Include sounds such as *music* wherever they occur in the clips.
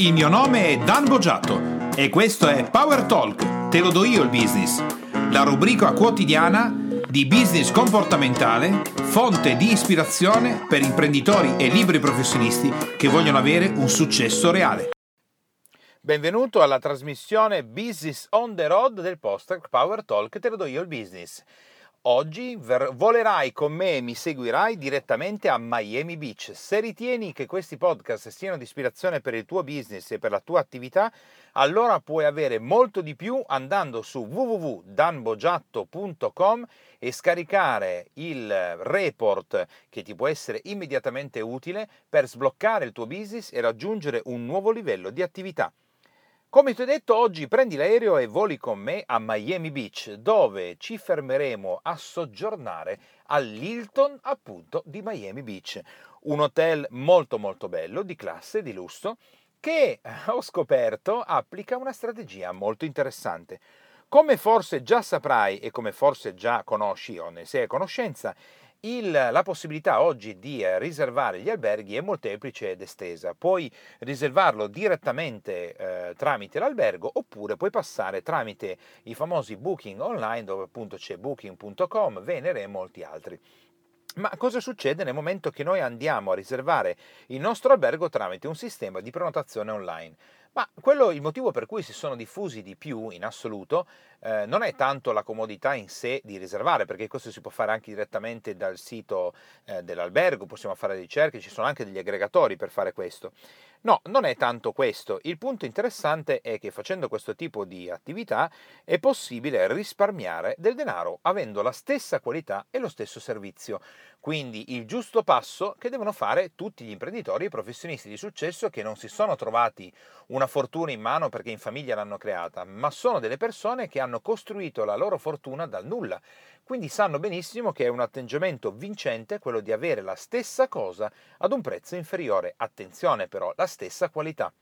Il mio nome è Dan Boggiato e questo è Power Talk, te lo do io il business, la rubrica quotidiana di business comportamentale, fonte di ispirazione per imprenditori e liberi professionisti che vogliono avere un successo reale. Benvenuto alla trasmissione Business on the Road del Poster Power Talk, te lo do io il business. Oggi ver- volerai con me e mi seguirai direttamente a Miami Beach. Se ritieni che questi podcast siano di ispirazione per il tuo business e per la tua attività, allora puoi avere molto di più andando su www.danbogiatto.com e scaricare il report che ti può essere immediatamente utile per sbloccare il tuo business e raggiungere un nuovo livello di attività. Come ti ho detto, oggi prendi l'aereo e voli con me a Miami Beach, dove ci fermeremo a soggiornare all'Hilton, appunto, di Miami Beach. Un hotel molto molto bello, di classe, di lusso, che eh, ho scoperto applica una strategia molto interessante. Come forse già saprai e come forse già conosci o ne sei a conoscenza, il, la possibilità oggi di eh, riservare gli alberghi è molteplice ed estesa. Puoi riservarlo direttamente eh, tramite l'albergo oppure puoi passare tramite i famosi booking online dove appunto c'è booking.com, Venere e molti altri. Ma cosa succede nel momento che noi andiamo a riservare il nostro albergo tramite un sistema di prenotazione online? Ma quello, il motivo per cui si sono diffusi di più in assoluto eh, non è tanto la comodità in sé di riservare, perché questo si può fare anche direttamente dal sito eh, dell'albergo, possiamo fare ricerche, ci sono anche degli aggregatori per fare questo. No, non è tanto questo. Il punto interessante è che facendo questo tipo di attività è possibile risparmiare del denaro avendo la stessa qualità e lo stesso servizio. Quindi il giusto passo che devono fare tutti gli imprenditori e professionisti di successo che non si sono trovati una fortuna in mano perché in famiglia l'hanno creata, ma sono delle persone che hanno costruito la loro fortuna dal nulla. Quindi sanno benissimo che è un atteggiamento vincente quello di avere la stessa cosa ad un prezzo inferiore. Attenzione però, la stessa qualità.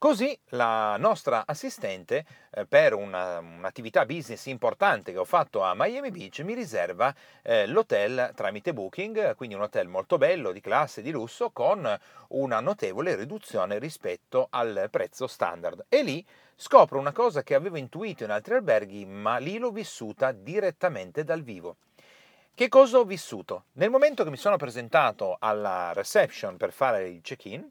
Così la nostra assistente, eh, per una, un'attività business importante che ho fatto a Miami Beach, mi riserva eh, l'hotel tramite Booking, quindi un hotel molto bello, di classe, di lusso, con una notevole riduzione rispetto al prezzo standard. E lì scopro una cosa che avevo intuito in altri alberghi, ma lì l'ho vissuta direttamente dal vivo. Che cosa ho vissuto? Nel momento che mi sono presentato alla reception per fare il check-in,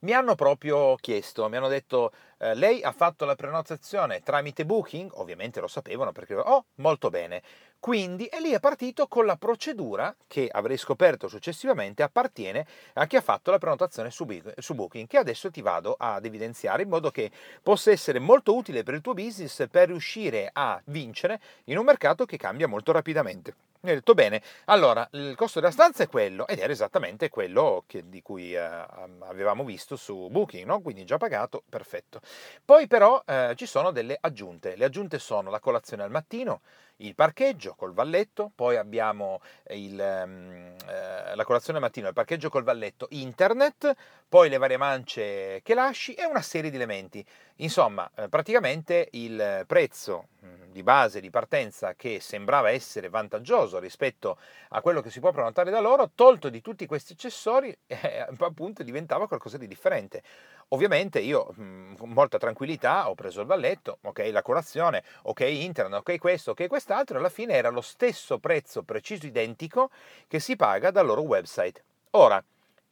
mi hanno proprio chiesto, mi hanno detto, eh, lei ha fatto la prenotazione tramite Booking? Ovviamente lo sapevano perché, oh, molto bene. Quindi, e lì è partito con la procedura che avrei scoperto successivamente appartiene a chi ha fatto la prenotazione su, su Booking, che adesso ti vado ad evidenziare in modo che possa essere molto utile per il tuo business per riuscire a vincere in un mercato che cambia molto rapidamente. Mi ha detto bene, allora il costo della stanza è quello ed era esattamente quello che, di cui eh, avevamo visto su Booking, no? quindi già pagato, perfetto. Poi però eh, ci sono delle aggiunte, le aggiunte sono la colazione al mattino, il parcheggio col valletto, poi abbiamo il, um, eh, la colazione al mattino, il parcheggio col valletto, internet, poi le varie mance che lasci e una serie di elementi. Insomma, eh, praticamente il prezzo di base di partenza che sembrava essere vantaggioso rispetto a quello che si può prenotare da loro, tolto di tutti questi accessori, *laughs* eh, appunto diventava qualcosa di differente. Ovviamente io con molta tranquillità ho preso il valletto, ok la colazione, ok internet, ok questo, ok quest'altro, alla fine era lo stesso prezzo preciso identico che si paga dal loro website. Ora,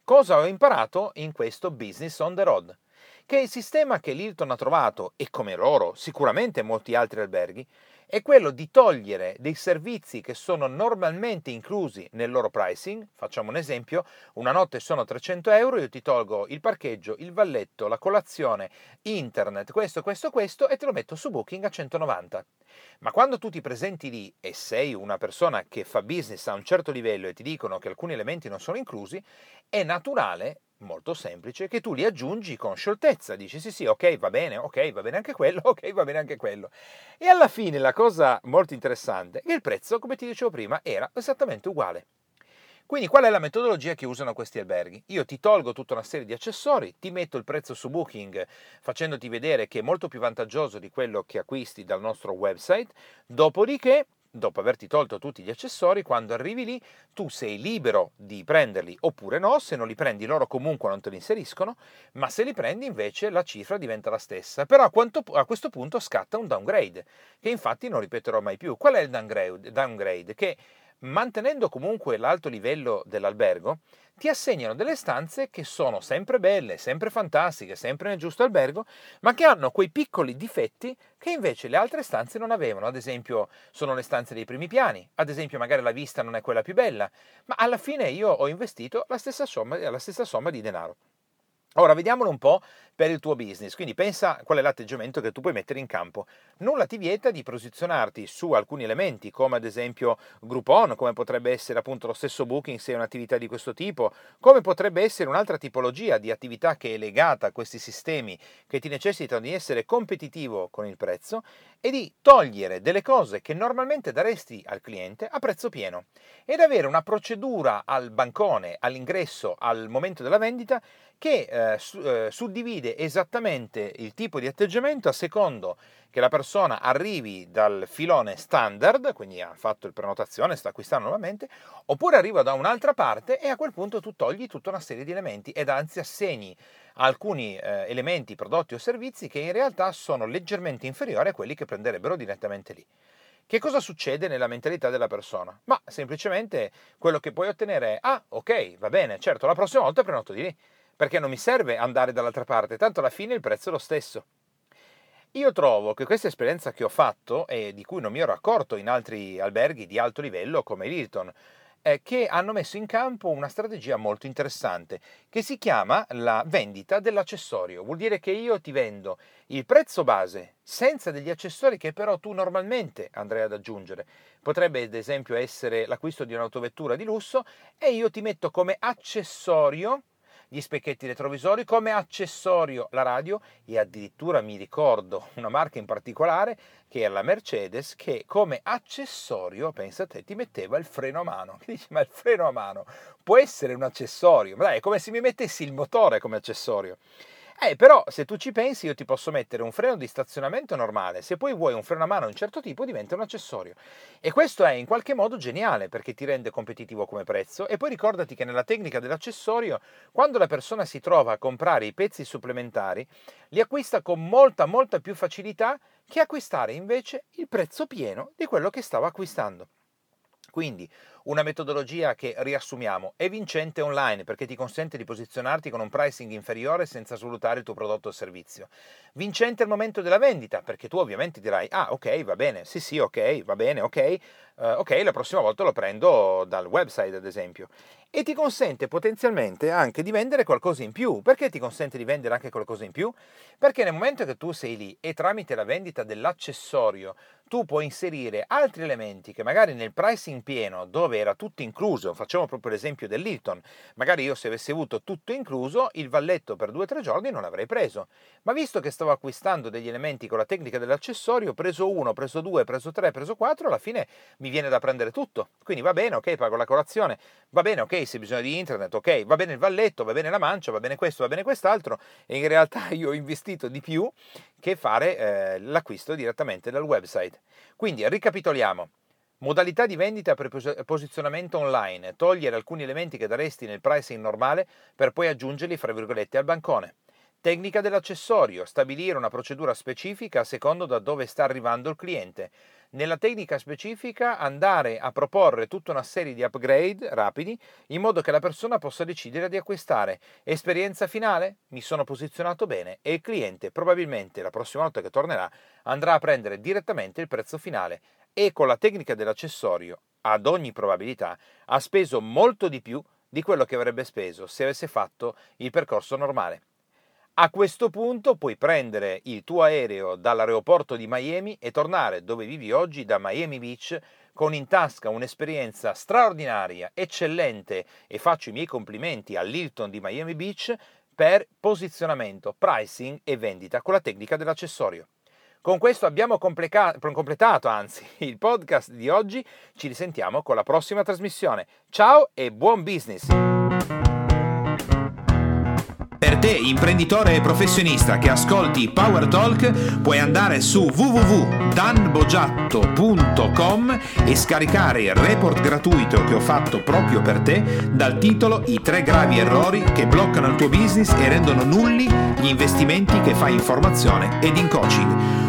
cosa ho imparato in questo business on the road? Che il sistema che l'Hilton ha trovato, e come loro sicuramente molti altri alberghi, è quello di togliere dei servizi che sono normalmente inclusi nel loro pricing. Facciamo un esempio, una notte sono 300 euro, io ti tolgo il parcheggio, il valletto, la colazione, internet, questo, questo, questo e te lo metto su Booking a 190. Ma quando tu ti presenti lì e sei una persona che fa business a un certo livello e ti dicono che alcuni elementi non sono inclusi, è naturale molto semplice che tu li aggiungi con scioltezza, dici sì sì ok va bene, ok va bene anche quello, *laughs* ok va bene anche quello. E alla fine la cosa molto interessante è che il prezzo, come ti dicevo prima, era esattamente uguale. Quindi qual è la metodologia che usano questi alberghi? Io ti tolgo tutta una serie di accessori, ti metto il prezzo su Booking facendoti vedere che è molto più vantaggioso di quello che acquisti dal nostro website, dopodiché dopo averti tolto tutti gli accessori, quando arrivi lì tu sei libero di prenderli oppure no, se non li prendi loro comunque non te li inseriscono, ma se li prendi invece la cifra diventa la stessa. Però a, quanto, a questo punto scatta un downgrade, che infatti non ripeterò mai più. Qual è il downgrade? downgrade? Che mantenendo comunque l'alto livello dell'albergo, ti assegnano delle stanze che sono sempre belle, sempre fantastiche, sempre nel giusto albergo, ma che hanno quei piccoli difetti che invece le altre stanze non avevano. Ad esempio, sono le stanze dei primi piani, ad esempio, magari la vista non è quella più bella, ma alla fine io ho investito la stessa somma, la stessa somma di denaro. Ora vediamolo un po' per il tuo business, quindi pensa qual è l'atteggiamento che tu puoi mettere in campo. Nulla ti vieta di posizionarti su alcuni elementi, come ad esempio Groupon, come potrebbe essere appunto lo stesso Booking se è un'attività di questo tipo, come potrebbe essere un'altra tipologia di attività che è legata a questi sistemi che ti necessitano di essere competitivo con il prezzo e di togliere delle cose che normalmente daresti al cliente a prezzo pieno ed avere una procedura al bancone, all'ingresso, al momento della vendita che eh, su, eh, suddivide esattamente il tipo di atteggiamento a secondo che la persona arrivi dal filone standard, quindi ha fatto il prenotazione, sta acquistando nuovamente, oppure arriva da un'altra parte e a quel punto tu togli tutta una serie di elementi ed anzi assegni alcuni eh, elementi, prodotti o servizi che in realtà sono leggermente inferiori a quelli che prenderebbero direttamente lì. Che cosa succede nella mentalità della persona? Ma semplicemente quello che puoi ottenere è, ah ok, va bene, certo, la prossima volta prenoto di lì perché non mi serve andare dall'altra parte, tanto alla fine il prezzo è lo stesso. Io trovo che questa esperienza che ho fatto e di cui non mi ero accorto in altri alberghi di alto livello come l'Hilton, è che hanno messo in campo una strategia molto interessante che si chiama la vendita dell'accessorio. Vuol dire che io ti vendo il prezzo base senza degli accessori che però tu normalmente andrai ad aggiungere. Potrebbe ad esempio essere l'acquisto di un'autovettura di lusso e io ti metto come accessorio gli specchietti retrovisori, come accessorio la radio e addirittura mi ricordo una marca in particolare che era la Mercedes che come accessorio, pensa te, ti metteva il freno a mano. *laughs* Che dici, ma il freno a mano può essere un accessorio? Ma dai, è come se mi mettessi il motore come accessorio. Eh, però se tu ci pensi io ti posso mettere un freno di stazionamento normale, se poi vuoi un freno a mano di un certo tipo diventa un accessorio. E questo è in qualche modo geniale perché ti rende competitivo come prezzo e poi ricordati che nella tecnica dell'accessorio, quando la persona si trova a comprare i pezzi supplementari, li acquista con molta molta più facilità che acquistare invece il prezzo pieno di quello che stava acquistando. Quindi una metodologia che riassumiamo è vincente online perché ti consente di posizionarti con un pricing inferiore senza svalutare il tuo prodotto o servizio. Vincente al momento della vendita perché tu ovviamente dirai ah ok va bene, sì sì ok va bene ok, uh, ok la prossima volta lo prendo dal website ad esempio e ti consente potenzialmente anche di vendere qualcosa in più. Perché ti consente di vendere anche qualcosa in più? Perché nel momento che tu sei lì e tramite la vendita dell'accessorio tu puoi inserire altri elementi che magari nel pricing pieno, dove era tutto incluso, facciamo proprio l'esempio dell'Hilton, magari io se avessi avuto tutto incluso, il valletto per due o tre giorni non l'avrei preso. Ma visto che stavo acquistando degli elementi con la tecnica dell'accessorio, preso uno, preso due, preso tre, preso quattro, alla fine mi viene da prendere tutto. Quindi va bene, ok, pago la colazione, va bene, ok, se bisogno di internet, ok, va bene il valletto, va bene la mancia, va bene questo, va bene quest'altro, e in realtà *laughs* io ho investito di più che fare eh, l'acquisto direttamente dal website. Quindi ricapitoliamo. Modalità di vendita per posizionamento online, togliere alcuni elementi che daresti nel pricing normale per poi aggiungerli fra virgolette al bancone. Tecnica dell'accessorio, stabilire una procedura specifica a secondo da dove sta arrivando il cliente. Nella tecnica specifica andare a proporre tutta una serie di upgrade rapidi in modo che la persona possa decidere di acquistare. Esperienza finale? Mi sono posizionato bene e il cliente probabilmente la prossima volta che tornerà andrà a prendere direttamente il prezzo finale e con la tecnica dell'accessorio, ad ogni probabilità, ha speso molto di più di quello che avrebbe speso se avesse fatto il percorso normale. A questo punto puoi prendere il tuo aereo dall'aeroporto di Miami e tornare dove vivi oggi da Miami Beach con in tasca un'esperienza straordinaria, eccellente e faccio i miei complimenti all'Hilton di Miami Beach per posizionamento, pricing e vendita con la tecnica dell'accessorio. Con questo abbiamo completato anzi *laughs* il podcast di oggi, ci risentiamo con la prossima trasmissione. Ciao e buon business! te, imprenditore e professionista che ascolti Power Talk, puoi andare su www.danbogiatto.com e scaricare il report gratuito che ho fatto proprio per te dal titolo I tre gravi errori che bloccano il tuo business e rendono nulli gli investimenti che fai in formazione ed in coaching.